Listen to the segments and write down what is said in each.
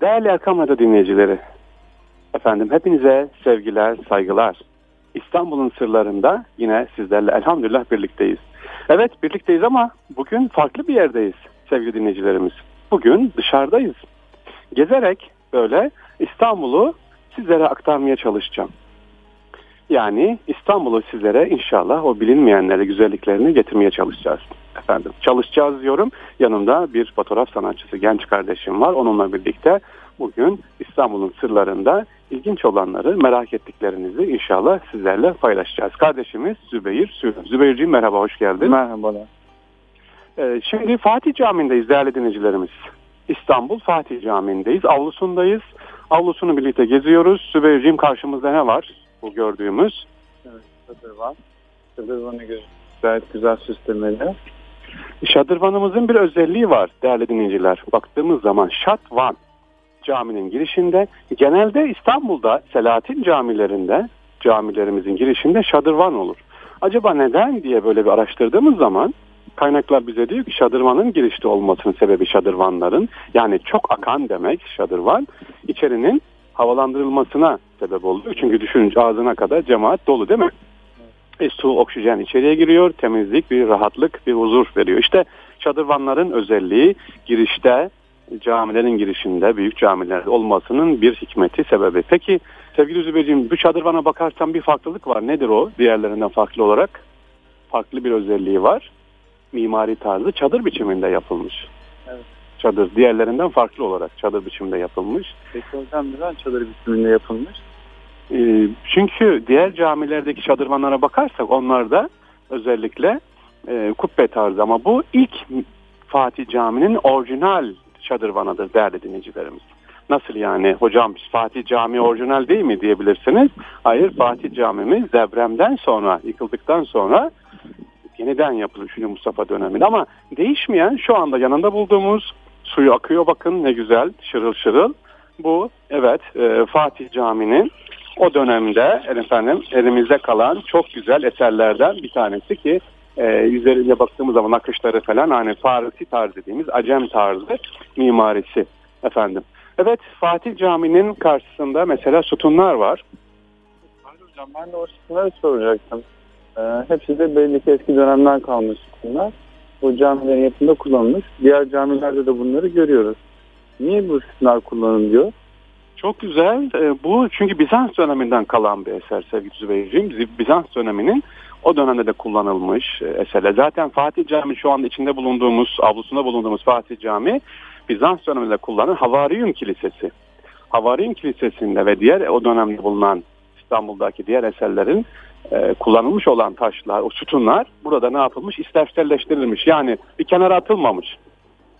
Değerli Erkam Radyo dinleyicileri, efendim hepinize sevgiler, saygılar. İstanbul'un sırlarında yine sizlerle elhamdülillah birlikteyiz. Evet birlikteyiz ama bugün farklı bir yerdeyiz sevgili dinleyicilerimiz. Bugün dışarıdayız. Gezerek böyle İstanbul'u sizlere aktarmaya çalışacağım. Yani İstanbul'u sizlere inşallah o bilinmeyenlere güzelliklerini getirmeye çalışacağız efendim. Çalışacağız diyorum. Yanımda bir fotoğraf sanatçısı genç kardeşim var. Onunla birlikte bugün İstanbul'un sırlarında ilginç olanları, merak ettiklerinizi inşallah sizlerle paylaşacağız. Kardeşimiz Zübeyir Sürün. Zübeyirciğim merhaba, hoş geldin. Merhabalar. Ee, şimdi Fatih Camii'ndeyiz değerli dinleyicilerimiz. İstanbul Fatih Camii'ndeyiz. Avlusundayız. Avlusunu birlikte geziyoruz. Zübeyirciğim karşımızda ne var? Bu gördüğümüz. Evet, çadır var. Çadır bana göre gayet güzel süslemeli. Şadırvanımızın bir özelliği var değerli dinleyiciler. Baktığımız zaman Şatvan caminin girişinde genelde İstanbul'da Selahattin camilerinde camilerimizin girişinde şadırvan olur. Acaba neden diye böyle bir araştırdığımız zaman kaynaklar bize diyor ki şadırvanın girişte olmasının sebebi şadırvanların yani çok akan demek şadırvan içerinin havalandırılmasına sebep oluyor. Çünkü düşününce ağzına kadar cemaat dolu değil mi? E, su, oksijen içeriye giriyor, temizlik, bir rahatlık, bir huzur veriyor. İşte şadırvanların özelliği girişte, camilerin girişinde, büyük camilerde olmasının bir hikmeti, sebebi. Peki sevgili Zübeyir'ciğim bu çadırvana bakarsan bir farklılık var. Nedir o diğerlerinden farklı olarak? Farklı bir özelliği var. Mimari tarzı çadır biçiminde yapılmış. Evet. Çadır diğerlerinden farklı olarak çadır biçiminde yapılmış. Peki hocam neden çadır biçiminde yapılmış? Ee, çünkü diğer camilerdeki şadırvanlara bakarsak onlarda özellikle e, kubbe tarzı ama bu ilk Fatih Camii'nin orijinal şadırvanıdır değerli dinleyicilerimiz. Nasıl yani hocam Fatih Camii orijinal değil mi diyebilirsiniz. Hayır Fatih Camimiz depremden sonra yıkıldıktan sonra yeniden yapılmış 3. Mustafa döneminde ama değişmeyen şu anda yanında bulduğumuz suyu akıyor bakın ne güzel şırıl şırıl. Bu evet e, Fatih Camii'nin o dönemde efendim elimizde kalan çok güzel eserlerden bir tanesi ki e, üzerinde baktığımız zaman akışları falan hani Farisi tarzı dediğimiz Acem tarzı mimarisi efendim. Evet Fatih Camii'nin karşısında mesela sütunlar var. Pardon hocam ben de o sütunları soracaktım. Ee, hepsi de belli ki eski dönemden kalmış sütunlar. Bu camilerin yapımında kullanılmış. Diğer camilerde de bunları görüyoruz. Niye bu sütunlar kullanılıyor? Çok güzel. E, bu çünkü Bizans döneminden kalan bir eser sevgili Zübeyir'ciğim. Bizans döneminin o dönemde de kullanılmış e, eserler. Zaten Fatih Camii şu anda içinde bulunduğumuz, avlusunda bulunduğumuz Fatih Camii Bizans döneminde kullanılan Havariyun Kilisesi. Havariyun Kilisesi'nde ve diğer o dönemde bulunan İstanbul'daki diğer eserlerin e, kullanılmış olan taşlar, o sütunlar burada ne yapılmış? İstevselleştirilmiş. Yani bir kenara atılmamış.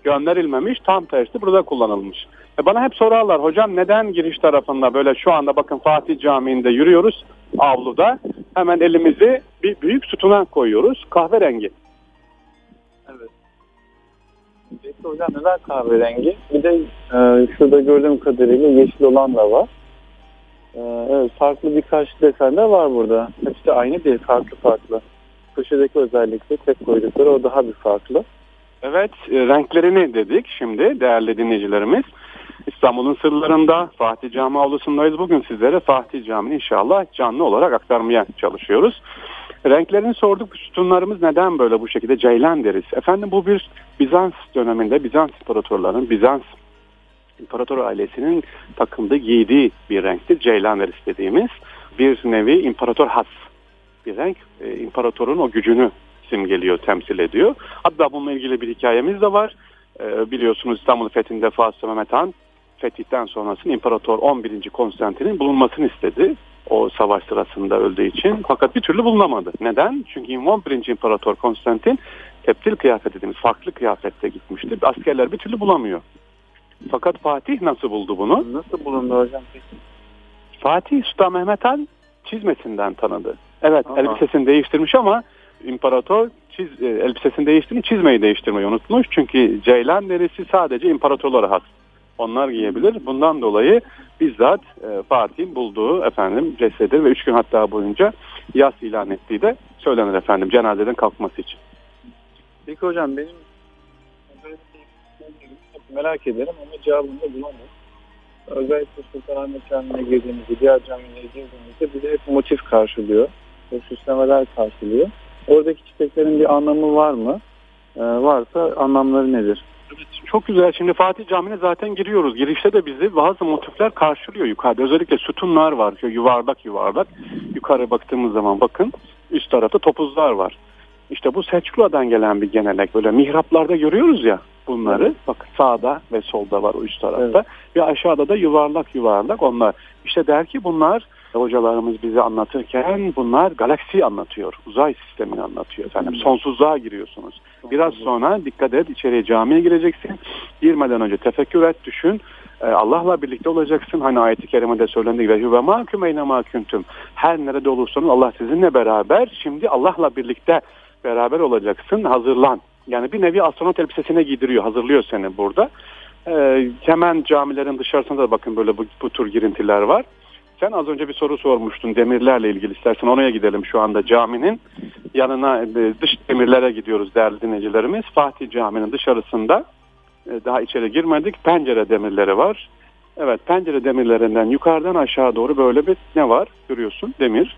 Gönderilmemiş. Tam tersi burada kullanılmış. E bana hep sorarlar hocam neden giriş tarafında böyle şu anda bakın Fatih Camii'nde yürüyoruz avluda. Hemen elimizi bir büyük sütuna koyuyoruz. Kahverengi. Evet. Peki hocam neden kahverengi? Bir de e, şurada gördüğüm kadarıyla yeşil olan da var. E, evet farklı birkaç desen de var burada. Hepsi de aynı değil farklı farklı. Köşedeki özellikle tek koydukları o daha bir farklı. Evet e, renklerini dedik şimdi değerli dinleyicilerimiz. İstanbul'un sırlarında Fatih Cami avlusundayız. Bugün sizlere Fatih Camii'ni inşallah canlı olarak aktarmaya çalışıyoruz. Renklerini sorduk. Sütunlarımız neden böyle bu şekilde ceylan deriz? Efendim bu bir Bizans döneminde Bizans imparatorlarının Bizans imparator ailesinin takımda giydiği bir renktir. Ceylan deriz dediğimiz bir nevi imparator has bir renk. E, imparatorun o gücünü simgeliyor, temsil ediyor. Hatta bununla ilgili bir hikayemiz de var. E, biliyorsunuz İstanbul fethinde Fatih Mehmet Han fetihten sonrasında İmparator 11. Konstantin'in bulunmasını istedi. O savaş sırasında öldüğü için. Fakat bir türlü bulunamadı. Neden? Çünkü 11. İmparator Konstantin teptil kıyafet dediğimiz farklı kıyafette gitmişti. Askerler bir türlü bulamıyor. Fakat Fatih nasıl buldu bunu? Nasıl bulundu hocam peki? Fatih Sultan Mehmet Han çizmesinden tanıdı. Evet Aha. elbisesini değiştirmiş ama imparator çiz, e, elbisesini değiştirmeyi, çizmeyi değiştirmeyi unutmuş. Çünkü ceylan derisi sadece imparatorlara has. Onlar giyebilir. Bundan dolayı bizzat e, Fatih'in bulduğu efendim cesedi ve üç gün hatta boyunca yas ilan ettiği de söylenir efendim cenazeden kalkması için. Peki hocam benim merak ederim ama cevabını da bulamam. özellikle Sultanahmet Camii'ne girdiğimizde, diğer camilere girdiğimizde bize hep motif karşılıyor. O süslemeler karşılıyor. Oradaki çiçeklerin bir anlamı var mı? Ee, varsa anlamları nedir? Çok güzel. Şimdi Fatih Camii'ne zaten giriyoruz. Girişte de bizi bazı motifler karşılıyor yukarıda. Özellikle sütunlar var. Şöyle yuvarlak yuvarlak. Yukarı baktığımız zaman bakın üst tarafta topuzlar var. İşte bu Selçuklu'dan gelen bir gelenek. Böyle mihraplarda görüyoruz ya bunları. Bak sağda ve solda var o üst tarafta. Evet. Ve aşağıda da yuvarlak yuvarlak onlar. İşte der ki bunlar hocalarımız bize anlatırken bunlar galaksi anlatıyor. Uzay sistemini anlatıyor efendim. Sonsuzluğa giriyorsunuz. Biraz sonra dikkat et içeriye camiye gireceksin. Girmeden önce tefekkür et, düşün. Ee, Allah'la birlikte olacaksın. Hani ayeti kerimede söylendiği gibi ve ma kümeyne ma kuntum. Her nerede olursanız Allah sizinle beraber. Şimdi Allah'la birlikte beraber olacaksın. Hazırlan. Yani bir nevi astronot elbisesine giydiriyor, hazırlıyor seni burada. Ee, hemen camilerin dışarısında da bakın böyle bu, bu tür girintiler var. Sen az önce bir soru sormuştun demirlerle ilgili. İstersen oraya gidelim şu anda caminin yanına e, dış demirlere gidiyoruz değerli dinleyicilerimiz. Fatih Camii'nin dışarısında e, daha içeri girmedik. Pencere demirleri var. Evet pencere demirlerinden yukarıdan aşağı doğru böyle bir ne var görüyorsun demir.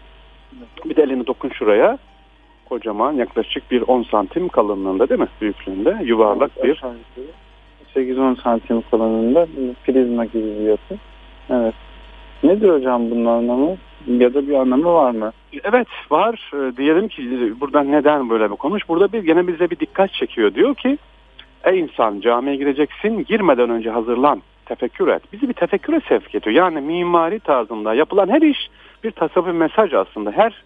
Bir de elini dokun şuraya. Kocaman yaklaşık bir 10 santim kalınlığında değil mi? Büyüklüğünde yuvarlak bir 8-10 santim kalınlığında prizma gibi yapı. Evet. Nedir hocam bunun anlamı? Ya da bir anlamı var mı? Evet var. Ee, diyelim ki buradan neden böyle bir konuş? Burada bir gene bize bir dikkat çekiyor. Diyor ki ey insan camiye gireceksin girmeden önce hazırlan. Tefekkür et. Bizi bir tefekküre sevk ediyor. Yani mimari tarzında yapılan her iş bir tasavvuf mesaj aslında. Her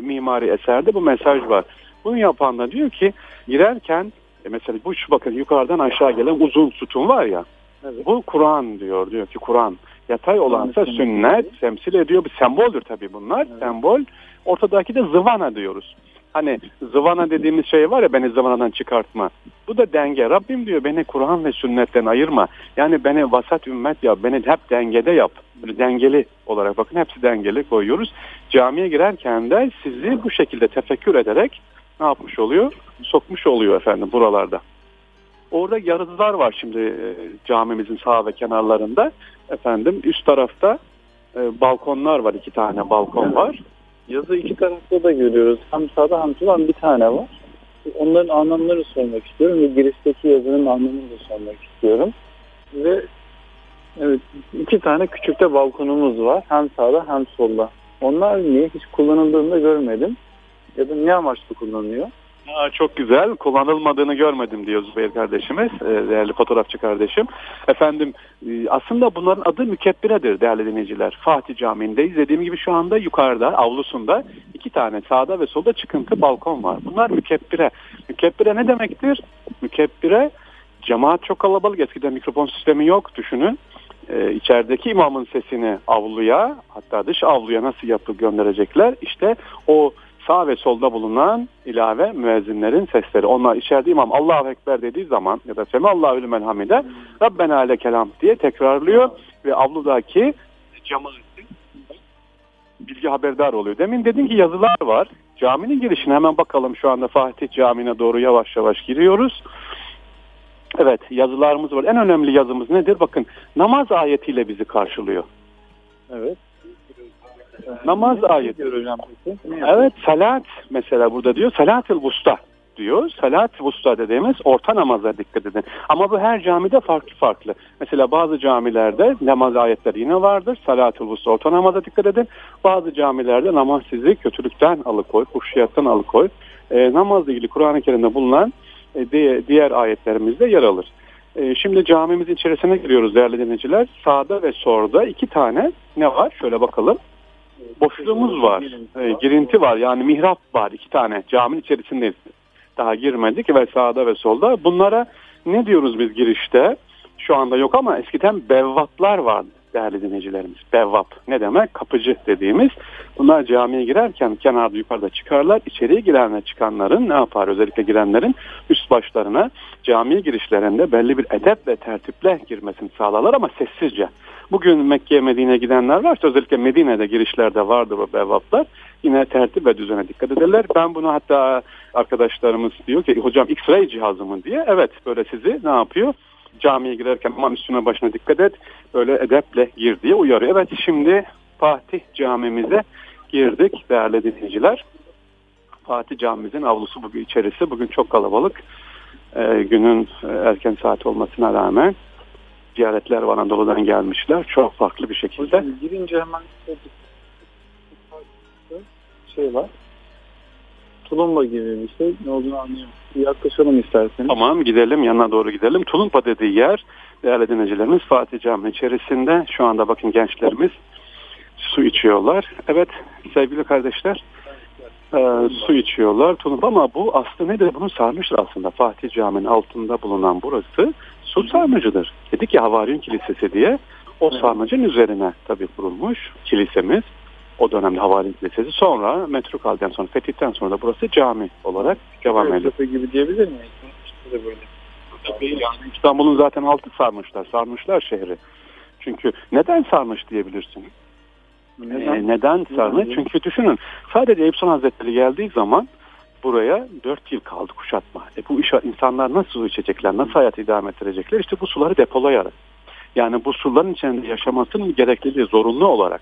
mimari eserde bu mesaj var. Bunu yapan da diyor ki girerken e mesela bu şu bakın yukarıdan aşağı gelen uzun sütun var ya. Evet. Bu Kur'an diyor. Diyor ki Kur'an yatay olansa sünnet temsil ediyor. Bir semboldür tabii bunlar. Evet. Sembol. Ortadaki de zıvana diyoruz. Hani zıvana dediğimiz şey var ya beni zıvanadan çıkartma. Bu da denge. Rabbim diyor beni Kur'an ve sünnetten ayırma. Yani beni vasat ümmet yap. Beni hep dengede yap. Böyle dengeli olarak bakın hepsi dengeli koyuyoruz. Camiye girerken de sizi bu şekilde tefekkür ederek ne yapmış oluyor? Sokmuş oluyor efendim buralarda. Orada yarıcılar var şimdi e, camimizin sağ ve kenarlarında. Efendim üst tarafta e, balkonlar var. iki tane balkon var. Yazı iki tarafta da görüyoruz. Hem sağda hem solda bir tane var. Onların anlamlarını sormak istiyorum ve girişteki yazının anlamını da sormak istiyorum. Ve evet iki tane küçük de balkonumuz var. Hem sağda hem solda. Onlar niye hiç kullanıldığını da görmedim. Ya da ne amaçlı kullanılıyor? Aa, çok güzel. Kullanılmadığını görmedim diyor Zübeyir kardeşimiz, e, değerli fotoğrafçı kardeşim. Efendim e, aslında bunların adı mükebbiredir değerli dinleyiciler. Fatih Camii'ndeyiz. Dediğim gibi şu anda yukarıda avlusunda iki tane sağda ve solda çıkıntı balkon var. Bunlar mükebbire. Mükebbire ne demektir? Mükebbire cemaat çok kalabalık. Eskiden mikrofon sistemi yok düşünün. Ee, içerideki imamın sesini avluya hatta dış avluya nasıl yapıp gönderecekler? İşte o sağ ve solda bulunan ilave müezzinlerin sesleri. Onlar içeride imam Allahu Ekber dediği zaman ya da Semallahu lümen hamide Rabbena ale kelam diye tekrarlıyor ve avludaki cemaatin bilgi haberdar oluyor. Demin dedin ki yazılar var. Caminin girişine hemen bakalım şu anda Fatih Camii'ne doğru yavaş yavaş giriyoruz. Evet yazılarımız var. En önemli yazımız nedir? Bakın namaz ayetiyle bizi karşılıyor. Evet. Namaz Ne ayeti. diyor hocam peki? Ne yapıyor? Evet salat mesela burada diyor salat-ı vusta diyor. Salat vusta dediğimiz orta namaza dikkat edin. Ama bu her camide farklı farklı. Mesela bazı camilerde namaz ayetleri yine vardır. Vusta orta namaza dikkat edin. Bazı camilerde namaz sizi kötülükten alıkoy, huşyattan alıkoy. E, namazla ilgili Kur'an-ı Kerim'de bulunan e, diğer ayetlerimizde yer alır. E, şimdi camimizin içerisine giriyoruz değerli dinleyiciler. Sağda ve solda iki tane ne var? Şöyle bakalım boşluğumuz var. E, girinti var. Yani mihrap var iki tane. Caminin içerisindeyiz. Daha girmedik ve sağda ve solda. Bunlara ne diyoruz biz girişte? Şu anda yok ama eskiden bevvaplar vardı değerli dinleyicilerimiz. Bevvap ne demek? Kapıcı dediğimiz. Bunlar camiye girerken kenarda yukarıda çıkarlar. İçeriye girenle çıkanların ne yapar? Özellikle girenlerin üst başlarına camiye girişlerinde belli bir edep ve tertiple girmesini sağlarlar ama sessizce. Bugün Mekke'ye Medine'ye gidenler varsa özellikle Medine'de girişlerde vardır o bevvaplar. Yine tertip ve düzene dikkat ederler. Ben bunu hatta arkadaşlarımız diyor ki hocam X-ray cihazı mı diye. Evet böyle sizi ne yapıyor? Camiye girerken aman üstüne başına dikkat et. Böyle edeple gir diye uyarıyor. Evet şimdi Fatih camimize girdik değerli dinleyiciler. Fatih camimizin avlusu bugün içerisi bugün çok kalabalık. Ee, günün e, erken saat olmasına rağmen ziyaretler var Anadolu'dan gelmişler. Çok farklı bir şekilde. Hocam girince hemen şey var. Tulumba gibi bir şey. Ne olduğunu anlayamıyorum. Bir yaklaşalım isterseniz. Tamam gidelim yanına doğru gidelim. Tulumpa dediği yer değerli dinleyicilerimiz Fatih Camii içerisinde. Şu anda bakın gençlerimiz su içiyorlar. Evet sevgili kardeşler e, su içiyorlar tulumpa ama bu aslı nedir? Bunu sarmıştır aslında. Fatih Camii'nin altında bulunan burası su sarnıcıdır. Dedik ya Havaryun Kilisesi diye. O Evet. sarnıcın üzerine tabii kurulmuş kilisemiz. O dönemde Havaryun Kilisesi. Sonra metruk halden sonra fetihten sonra da burası cami olarak devam ediyor. Tepe gibi diyebilir miyiz? İşte de böyle. Tabii yani İstanbul'un zaten altı sarmışlar. Sarmışlar şehri. Çünkü neden sarmış diyebilirsin. Neden? Ee, neden sarmış? Neden? Çünkü düşünün sadece Eyüp Sultan Hazretleri geldiği zaman buraya dört yıl kaldı kuşatma. E bu iş insanlar nasıl su içecekler, nasıl hayat idame ettirecekler? İşte bu suları depolayarak. Yani bu suların içinde yaşamasının gerekliliği zorunlu olarak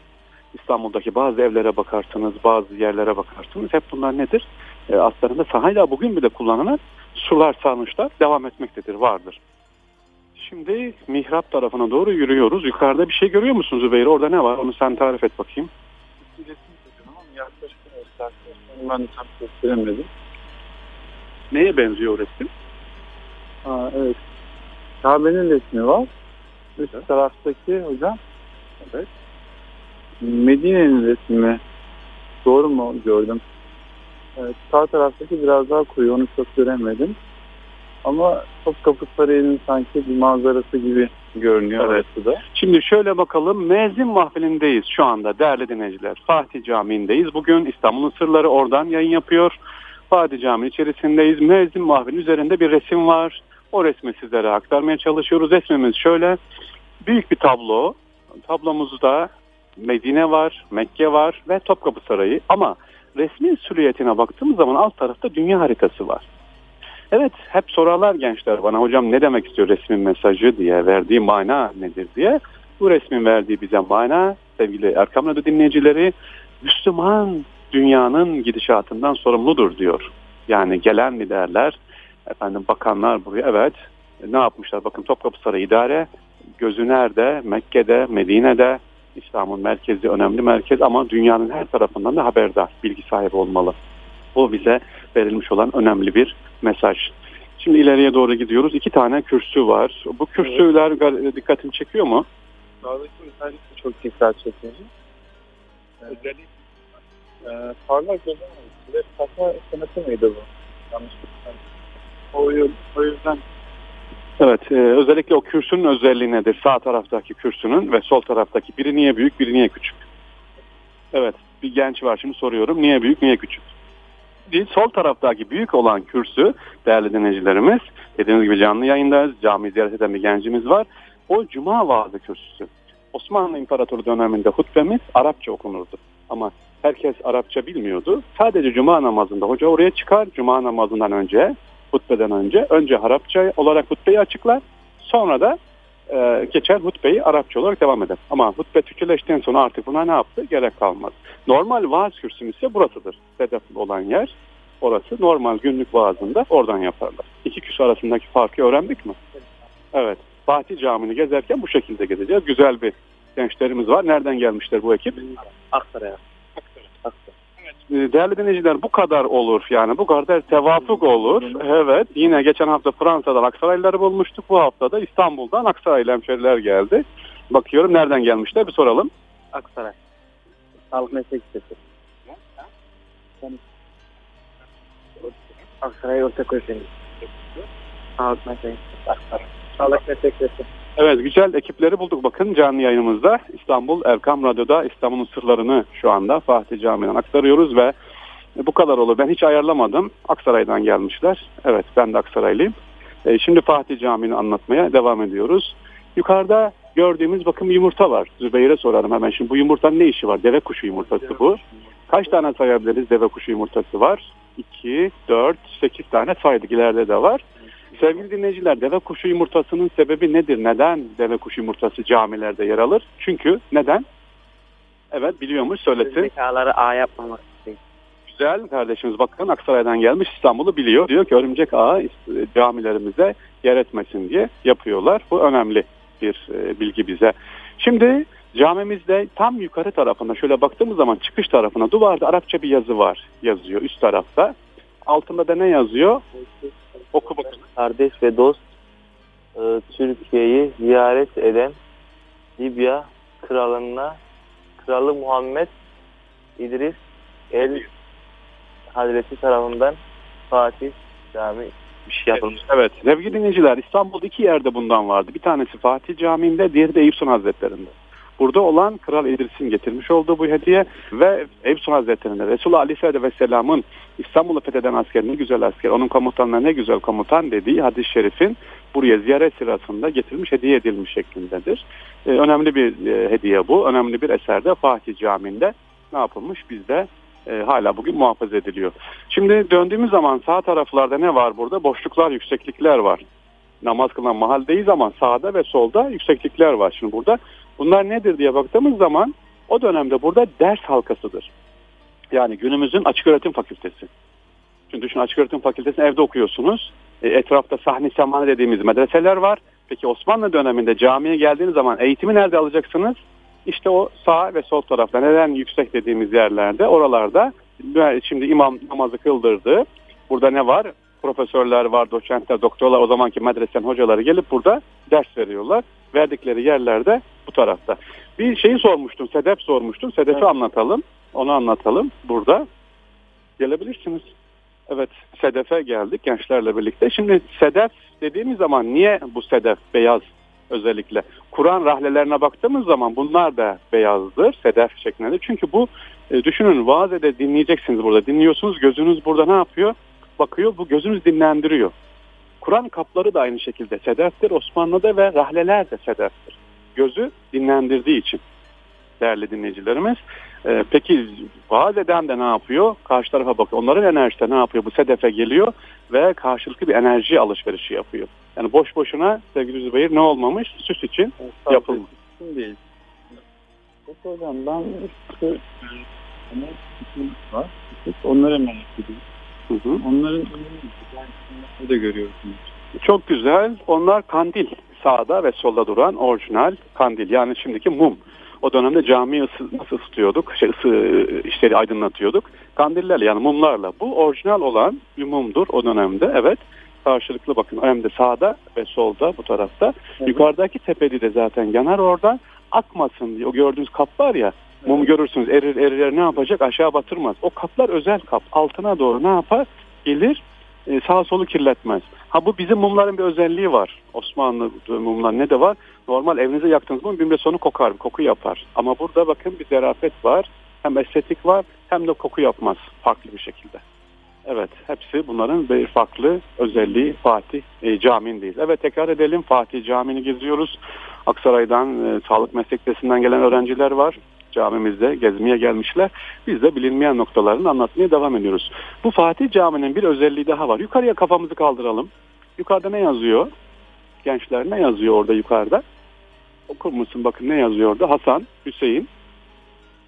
İstanbul'daki bazı evlere bakarsınız, bazı yerlere bakarsınız. Hep bunlar nedir? E, altlarında sahayla bugün bile kullanılan sular sarnıçlar devam etmektedir, vardır. Şimdi mihrap tarafına doğru yürüyoruz. Yukarıda bir şey görüyor musun Zübeyir? Orada ne var? Onu sen tarif et bakayım. Yaklaşık ben tam gösteremedim. Neye benziyor resim? Ha, evet. Kabe'nin resmi var. Üst taraftaki hocam. Evet. Medine'nin resmi. Doğru mu gördüm? Evet, sağ taraftaki biraz daha koyu. Onu çok göremedim. Ama Topkapı Sarayı'nın sanki bir manzarası gibi görünüyor Evet. orası da. Şimdi şöyle bakalım. Mezin mahfilindeyiz şu anda değerli dinleyiciler. Fatih Camii'ndeyiz. Bugün İstanbul'un sırları oradan yayın yapıyor. Fatih Camii içerisindeyiz. Mezin mahfilin üzerinde bir resim var. O resmi sizlere aktarmaya çalışıyoruz. Resmimiz şöyle. Büyük bir tablo. Tablomuzda Medine var, Mekke var ve Topkapı Sarayı. Ama resmin süliyetine baktığımız zaman alt tarafta dünya haritası var. Evet hep sorarlar gençler bana hocam ne demek istiyor resmin mesajı diye verdiği mana nedir diye. Bu resmin verdiği bize mana sevgili Erkam Radyo dinleyicileri Müslüman dünyanın gidişatından sorumludur diyor. Yani gelen liderler efendim bakanlar buraya evet ne yapmışlar bakın Topkapı Sarayı idare gözü nerede Mekke'de Medine'de İslam'ın merkezi önemli merkez ama dünyanın her tarafından da haberdar bilgi sahibi olmalı. Bu bize verilmiş olan önemli bir mesaj. Şimdi ileriye doğru gidiyoruz. İki tane kürsü var. Bu kürsüler gar- dikkatini çekiyor mu? Sağdaki özellikle çok dikkat çekici. Özellikle e, parlak gözü ve takma sanatı mıydı bu? Yanlış o, yö- o yüzden Evet, e, özellikle o kürsünün özelliği nedir? Sağ taraftaki kürsünün ve sol taraftaki biri niye büyük, biri niye küçük? Evet, bir genç var şimdi soruyorum. Niye büyük, niye küçük? Sol taraftaki büyük olan kürsü değerli dinleyicilerimiz dediğimiz gibi canlı yayındayız. Cami ziyaret eden bir gencimiz var. O cuma vaazı kürsüsü. Osmanlı İmparatoru döneminde hutbemiz Arapça okunurdu. Ama herkes Arapça bilmiyordu. Sadece cuma namazında hoca oraya çıkar. Cuma namazından önce, hutbeden önce. Önce Arapça olarak hutbeyi açıklar. Sonra da e, geçer hutbeyi Arapça olarak devam eder. Ama hutbe Türkçeleştikten sonra artık buna ne yaptı? Gerek kalmaz. Normal vaaz kürsümüz ise burasıdır. Sedef olan yer orası. Normal günlük vaazında oradan yaparlar. İki kürsü arasındaki farkı öğrendik mi? Evet. Fatih Camii'ni gezerken bu şekilde gezeceğiz. Güzel bir gençlerimiz var. Nereden gelmişler bu ekip? Aksaray'a. Ee, Değerli dinleyiciler bu kadar olur. Yani bu kadar tevafuk olur. Evet. Yine geçen hafta Fransa'dan Aksaraylıları bulmuştuk. Bu hafta da İstanbul'dan Aksaraylı hemşeriler geldi. Bakıyorum nereden gelmişler bir soralım. Aksaray. Sağlık Meslek Lisesi. Aksaray Ortaköy. Sağlık Meslek Lisesi. Aksaray. Sağlık Meslek Lisesi. Evet güzel ekipleri bulduk bakın canlı yayınımızda. İstanbul Erkam Radyo'da İstanbul'un sırlarını şu anda Fatih Camii'den aktarıyoruz ve bu kadar olur. Ben hiç ayarlamadım. Aksaray'dan gelmişler. Evet ben de Aksaraylıyım. E, şimdi Fatih Camii'ni anlatmaya devam ediyoruz. Yukarıda gördüğümüz bakın yumurta var. Zübeyir'e sorarım hemen. Şimdi bu yumurtanın ne işi var? Deve kuşu yumurtası bu. Kaç tane sayabiliriz deve kuşu yumurtası var? 2, 4, 8 tane saydık. İleride de var. Sevgili dinleyiciler deve kuşu yumurtasının sebebi nedir? Neden deve kuşu yumurtası camilerde yer alır? Çünkü neden? Evet biliyormuş söylesin. Zekaları A yapmamak için. Güzel kardeşimiz bakın Aksaray'dan gelmiş İstanbul'u biliyor. Diyor ki örümcek ağı e, camilerimize yer etmesin diye yapıyorlar. Bu önemli bir e, bilgi bize. Şimdi camimizde tam yukarı tarafında şöyle baktığımız zaman çıkış tarafına duvarda Arapça bir yazı var yazıyor üst tarafta. Altında da ne yazıyor? Oku bakalım. Kardeş ve dost e, Türkiye'yi ziyaret eden Libya kralına Kralı Muhammed İdris El Hazreti tarafından Fatih Cami bir şey yapılmış. Evet sevgili dinleyiciler İstanbul'da iki yerde bundan vardı. Bir tanesi Fatih Camii'nde diğeri de Eyüp Hazretleri'nde. Burada olan Kral İdris'in getirmiş olduğu bu hediye ve Eyüp Sultan Hazretleri'nde Resulullah Aleyhisselatü Vesselam'ın İstanbul'u fetheden asker ne güzel asker, onun komutanına ne güzel komutan dediği hadis-i şerifin buraya ziyaret sırasında getirilmiş hediye edilmiş şeklindedir. Ee, önemli bir e, hediye bu. Önemli bir eserde Fatih Camii'nde ne yapılmış bizde e, hala bugün muhafaza ediliyor. Şimdi döndüğümüz zaman sağ taraflarda ne var burada? Boşluklar, yükseklikler var. Namaz kılınan mahalledeyiz ama sağda ve solda yükseklikler var. Şimdi burada bunlar nedir diye baktığımız zaman o dönemde burada ders halkasıdır. Yani günümüzün açık öğretim fakültesi. Şimdi düşün açık öğretim fakültesini evde okuyorsunuz. E, etrafta sahne zamanı dediğimiz medreseler var. Peki Osmanlı döneminde camiye geldiğiniz zaman eğitimi nerede alacaksınız? İşte o sağ ve sol tarafta neden yüksek dediğimiz yerlerde oralarda şimdi imam namazı kıldırdı. Burada ne var? Profesörler var, doçentler, doktorlar o zamanki medresenin hocaları gelip burada ders veriyorlar. Verdikleri yerlerde bu tarafta. Bir şeyi sormuştum, Sedef sormuştum. Sedef'i Evet. anlatalım. Onu anlatalım burada. Gelebilirsiniz. Evet, Sedef'e geldik gençlerle birlikte. Şimdi Sedef dediğimiz zaman niye bu Sedef beyaz özellikle? Kur'an rahlelerine baktığımız zaman bunlar da beyazdır, Sedef şeklinde. Çünkü bu e, düşünün vaaz ede dinleyeceksiniz burada. Dinliyorsunuz gözünüz burada ne yapıyor? Bakıyor bu gözünüz dinlendiriyor. Kur'an kapları da aynı şekilde sedeftir. Osmanlı'da ve rahleler de sedeftir. Gözü dinlendirdiği için değerli dinleyicilerimiz. Ee, peki vaaz eden de ne yapıyor? Karşı tarafa bakıyor. Onların enerjisi ne yapıyor? Bu sedefe geliyor ve karşılıklı bir enerji alışverişi yapıyor. Yani boş boşuna sevgili Zübeyir ne olmamış? Süs için yapılmış. Değil. Peki hocam ben şu hani kısım var. Onlara merak ediyorum. Hı hı. Onların de görüyorsunuz. Çok güzel. Onlar kandil. Sağda ve solda duran orijinal kandil. Yani şimdiki mum. O dönemde camiyi ısı, nasıl ısıtıyorduk? Şey, ısı, işleri aydınlatıyorduk. Kandillerle yani mumlarla. Bu orijinal olan bir mumdur o dönemde. Evet. Karşılıklı bakın hem de sağda ve solda bu tarafta. Evet. Yukarıdaki tepeli de zaten yanar orada. Akmasın diye. O gördüğünüz kap var ya. Mum görürsünüz erir erir erir ne yapacak aşağı batırmaz. O kaplar özel kap. Altına doğru ne yapar? Gelir e, sağ solu kirletmez. Ha bu bizim mumların bir özelliği var. Osmanlı mumlar ne de var? Normal evinize yaktığınız mum bir sonra kokar, koku yapar. Ama burada bakın bir zarafet var. Hem estetik var hem de koku yapmaz farklı bir şekilde. Evet hepsi bunların bir farklı özelliği Fatih e, Camii'ndeyiz. Evet tekrar edelim Fatih Camii'ni geziyoruz. Aksaray'dan e, sağlık meslektaşından gelen öğrenciler var. Camimizde gezmeye gelmişler. Biz de bilinmeyen noktalarını anlatmaya devam ediyoruz. Bu Fatih Camii'nin bir özelliği daha var. Yukarıya kafamızı kaldıralım. Yukarıda ne yazıyor? Gençler ne yazıyor orada yukarıda? Okur musun bakın ne yazıyor orada? Hasan, Hüseyin,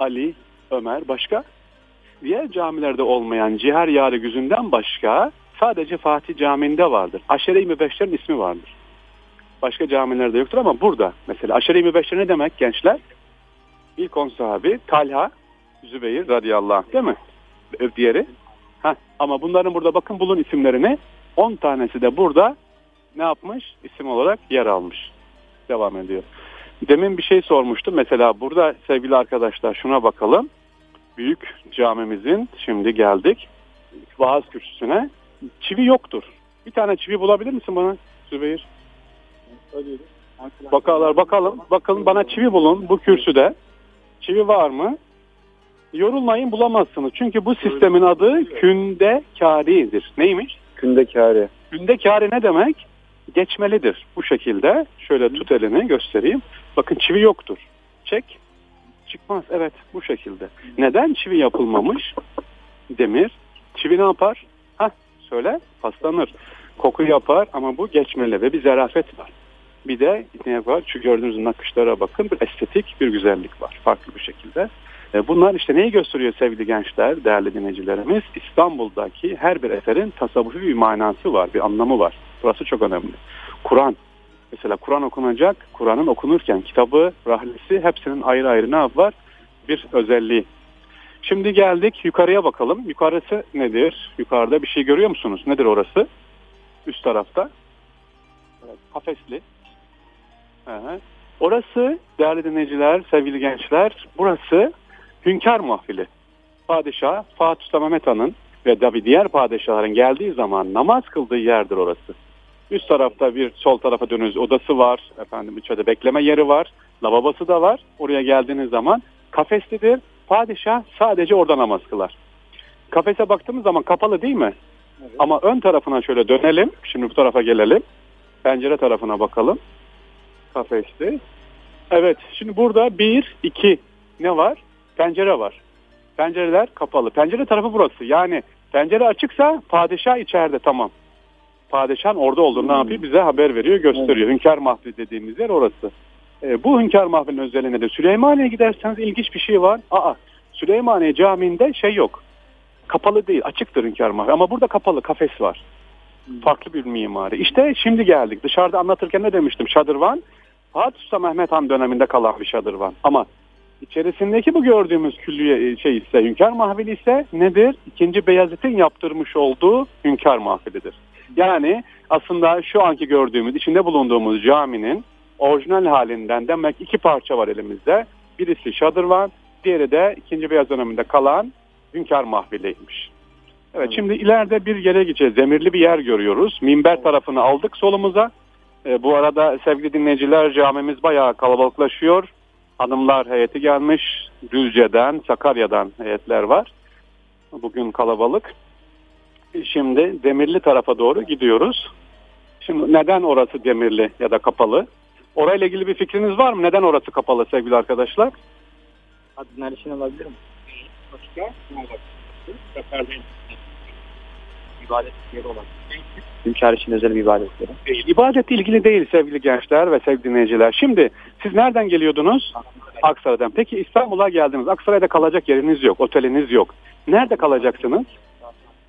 Ali, Ömer başka? Diğer camilerde olmayan ciğer yarı güzünden başka sadece Fatih Camii'nde vardır. Aşere-i Mübeşşer'in ismi vardır. Başka camilerde yoktur ama burada mesela Aşere-i Mübeşşer ne demek gençler? İlk on sahabi Talha, Zübeyir radıyallahu anh değil mi? Diğeri. Heh, ama bunların burada bakın bulun isimlerini 10 tanesi de burada ne yapmış? İsim olarak yer almış. Devam ediyor. Demin bir şey sormuştum. Mesela burada sevgili arkadaşlar şuna bakalım. Büyük camimizin şimdi geldik. Vaaz kürsüsüne. Çivi yoktur. Bir tane çivi bulabilir misin bana Zübeyir? Bakalım bakalım. Bakalım bana çivi bulun bu kürsüde. Çivi var mı? Yorulmayın bulamazsınız. Çünkü bu sistemin adı kündekaridir. Neymiş? Kündekari. Kündekari ne demek? Geçmelidir. Bu şekilde. Şöyle tut elini göstereyim. Bakın çivi yoktur. Çek. Çıkmaz. Evet bu şekilde. Neden çivi yapılmamış? Demir. Çivi ne yapar? Hah söyle. Paslanır. koku yapar ama bu geçmeli ve bir zarafet var. Bir de ne var? Şu gördüğünüz nakışlara bakın. Bir estetik bir güzellik var. Farklı bir şekilde. E, Bunlar işte neyi gösteriyor sevgili gençler, değerli dinleyicilerimiz? İstanbul'daki her bir eserin tasavvufi bir manası var, bir anlamı var. Burası çok önemli. Kur'an. Mesela Kur'an okunacak, Kur'an'ın okunurken kitabı, rahlisi hepsinin ayrı ayrı ne var? Bir özelliği. Şimdi geldik yukarıya bakalım. Yukarısı nedir? Yukarıda bir şey görüyor musunuz? Nedir orası? Üst tarafta. Evet, kafesli. Orası değerli dinleyiciler, sevgili gençler, burası Hünkar Mahfili. Padişah Fatih Sultan Mehmet Han'ın ve tabi diğer padişahların geldiği zaman namaz kıldığı yerdir orası. Üst tarafta bir sol tarafa dönüz odası var. Efendim içeride bekleme yeri var. Lavabosu da var. Oraya geldiğiniz zaman kafeslidir. Padişah sadece orada namaz kılar. Kafese baktığımız zaman kapalı değil mi? Ama ön tarafına şöyle dönelim. Şimdi bu tarafa gelelim. Pencere tarafına bakalım. Kafesli. Evet. Şimdi burada bir, iki ne var? Pencere var. Pencereler kapalı. Pencere tarafı burası. Yani pencere açıksa padişah içeride tamam. Padişahın orada olduğunu ne yapıyor? Bize haber veriyor, gösteriyor. Hünkar Mahfili dediğimiz yer orası. E, bu Hünkar Mahfili'nin özelliği nedir? Süleymaniye'ye giderseniz ilginç bir şey var. Aa, Süleymaniye Camii'nde şey yok. Kapalı değil, açıktır Hünkar Mahfili. Ama burada kapalı, kafes var. Farklı bir mimari. İşte şimdi geldik. Dışarıda anlatırken ne demiştim? Şadırvan, Fatih Sultan Mehmet Han döneminde kalan bir şadırvan. Ama içerisindeki bu gördüğümüz külliye şey ise Hünkar Mahfili ise nedir? İkinci Beyazıt'ın yaptırmış olduğu Hünkar Mahfilidir. Yani aslında şu anki gördüğümüz, içinde bulunduğumuz caminin orijinal halinden demek iki parça var elimizde. Birisi Şadırvan, diğeri de ikinci Beyaz döneminde kalan Hünkar Mahfili'ymiş. Evet şimdi ileride bir yere gideceğiz. Demirli bir yer görüyoruz. Minber tarafını aldık solumuza. E, bu arada sevgili dinleyiciler camimiz bayağı kalabalıklaşıyor. Hanımlar heyeti gelmiş. Düzce'den, Sakarya'dan heyetler var. Bugün kalabalık. Şimdi Demirli tarafa doğru gidiyoruz. Şimdi neden orası demirli ya da kapalı? Orayla ilgili bir fikriniz var mı? Neden orası kapalı sevgili arkadaşlar? Adınlar için olabilir mi? Başka? İbadet yeri olan. Hünkar için özel bir ibadet yeri. İbadetle ilgili değil sevgili gençler ve sevgili dinleyiciler. Şimdi siz nereden geliyordunuz? Aksaray'dan. Peki İstanbul'a geldiniz. Aksaray'da kalacak yeriniz yok, oteliniz yok. Nerede kalacaksınız?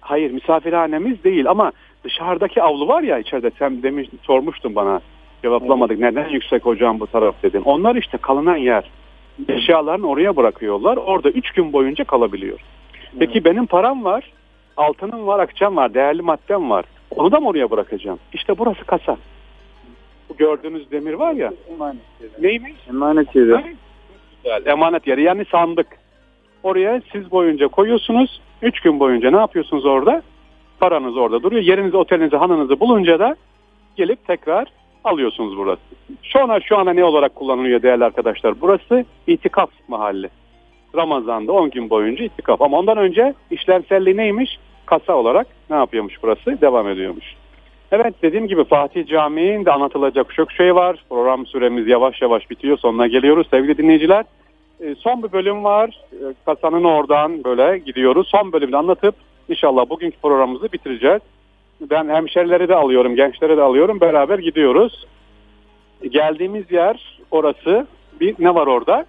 Hayır, misafirhanemiz değil ama dışarıdaki avlu var ya içeride sen demiş sormuştun bana. Cevaplamadık. Neden yüksek hocam bu taraf dedin. Onlar işte kalınan yer. Eşyalarını oraya bırakıyorlar. Orada üç gün boyunca kalabiliyor. Peki benim param var, altınım var, akçem var, değerli maddem var. Onu da mı oraya bırakacağım? İşte burası kasa. Bu gördüğünüz demir var ya. Emanet yeri. Neymiş? Emanet yeri. Güzel. Emanet yeri yani sandık. Oraya siz boyunca koyuyorsunuz. Üç gün boyunca ne yapıyorsunuz orada? Paranız orada duruyor. Yerinizi, otelinizi, hanınızı bulunca da gelip tekrar alıyorsunuz burası. Şu an şu anda ne olarak kullanılıyor değerli arkadaşlar? Burası itikaf mahalli. Ramazan'da 10 gün boyunca itikaf. Ama ondan önce işlevselliği neymiş? Kasa olarak ne yapıyormuş burası? Devam ediyormuş. Evet dediğim gibi Fatih Camii'nde anlatılacak çok şey var. Program süremiz yavaş yavaş bitiyor. Sonuna geliyoruz sevgili dinleyiciler. E, son bir bölüm var. E, kasanın oradan böyle gidiyoruz. Son bölümde anlatıp inşallah bugünkü programımızı bitireceğiz. Ben hemşerileri de alıyorum, gençleri de alıyorum. Beraber gidiyoruz. E, geldiğimiz yer orası. Bir ne var orada?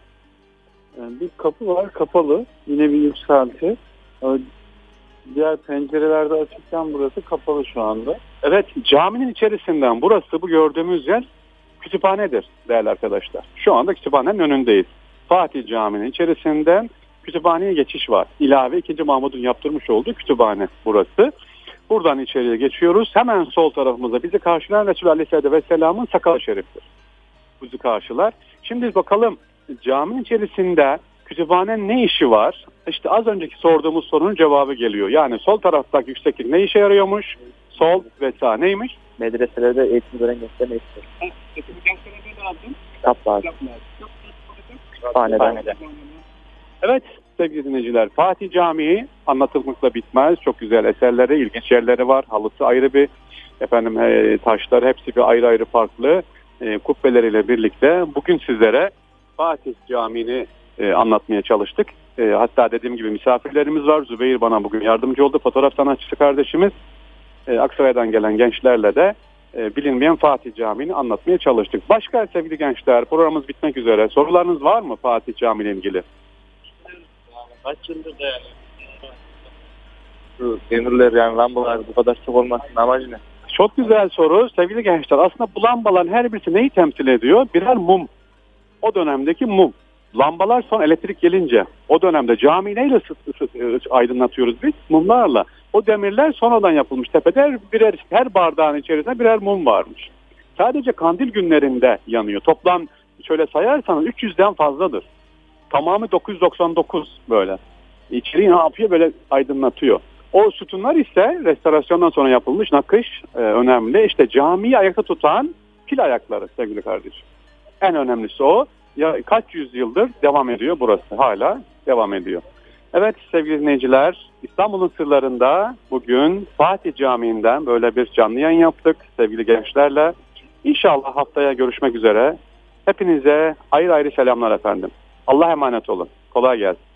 Yani bir kapı var kapalı. Yine bir yükselti. Diğer pencerelerde açıkken burası kapalı şu anda. Evet caminin içerisinden burası bu gördüğümüz yer kütüphanedir değerli arkadaşlar. Şu anda kütüphanenin önündeyiz. Fatih Camii'nin içerisinden kütüphaneye geçiş var. İlave 2. Mahmud'un yaptırmış olduğu kütüphane burası. Buradan içeriye geçiyoruz. Hemen sol tarafımızda bizi karşılayan Resulü Aleyhisselatü Vesselam'ın sakal şeriftir. Bizi karşılar. Şimdi bakalım caminin içerisinde kütüphanenin ne işi var? İşte az önceki sorduğumuz sorunun cevabı geliyor. Yani sol taraftaki yükseklik ne işe yarıyormuş? Sol ve sağ neymiş? Medreselerde eğitim gören gençler eğitim. Kitap lazım. Kütüphaneden. Evet sevgili dinleyiciler Fatih Camii anlatılmakla bitmez. Çok güzel eserleri, ilginç yerleri var. Halısı ayrı bir efendim e, taşlar hepsi bir ayrı ayrı farklı e, kubbeleriyle birlikte bugün sizlere Fatih Camii'ni e, anlatmaya çalıştık. E, hatta dediğim gibi misafirlerimiz var. Zübeyir bana bugün yardımcı oldu. Fotoğraf sanatçısı kardeşimiz. e, Aksaray'dan gelen gençlerle de e, bilinmeyen Fatih Camii'ni anlatmaya çalıştık. Başka sevgili gençler programımız bitmek üzere. Sorularınız var mı Fatih Camii ile ilgili? Kaç yıldır da yani? Şu demirler yani lambalar bu kadar çok olmasının amacı ne? Çok güzel soru sevgili gençler. Aslında bu lambaların her birisi neyi temsil ediyor? Birer mum. O dönemdeki mum. Lambalar son elektrik gelince o dönemde cami neyle aydınlatıyoruz biz? Mumlarla. O demirler sonradan yapılmış. Tepede her, birer, her bardağın içerisinde birer mum varmış. Sadece kandil günlerinde yanıyor. Toplam şöyle sayarsanız 300'den fazladır. Tamamı 999 böyle. İçeriği ne yapıyor? Böyle aydınlatıyor. O sütunlar ise restorasyondan sonra yapılmış nakış e, önemli. İşte camiyi ayakta tutan pil ayakları sevgili kardeşim. En önemlisi o. Ya kaç yüzyıldır devam ediyor burası. Hala devam ediyor. Evet sevgili dinleyiciler İstanbul'un sırlarında bugün Fatih Camii'nden böyle bir canlı yayın yaptık sevgili gençlerle. İnşallah haftaya görüşmek üzere. Hepinize ayrı ayrı selamlar efendim. Allah emanet olun. Kolay gelsin.